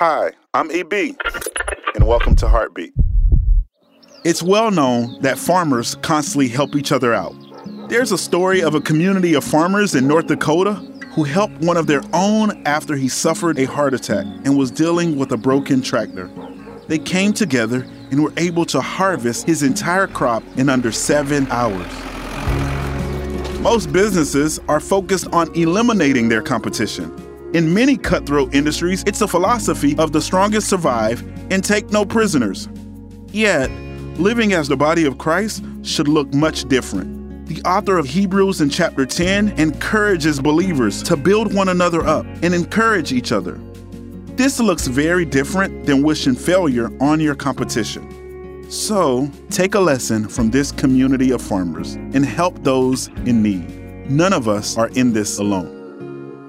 Hi, I'm EB, and welcome to Heartbeat. It's well known that farmers constantly help each other out. There's a story of a community of farmers in North Dakota who helped one of their own after he suffered a heart attack and was dealing with a broken tractor. They came together and were able to harvest his entire crop in under seven hours. Most businesses are focused on eliminating their competition. In many cutthroat industries, it's a philosophy of the strongest survive and take no prisoners. Yet, living as the body of Christ should look much different. The author of Hebrews in chapter 10 encourages believers to build one another up and encourage each other. This looks very different than wishing failure on your competition. So, take a lesson from this community of farmers and help those in need. None of us are in this alone.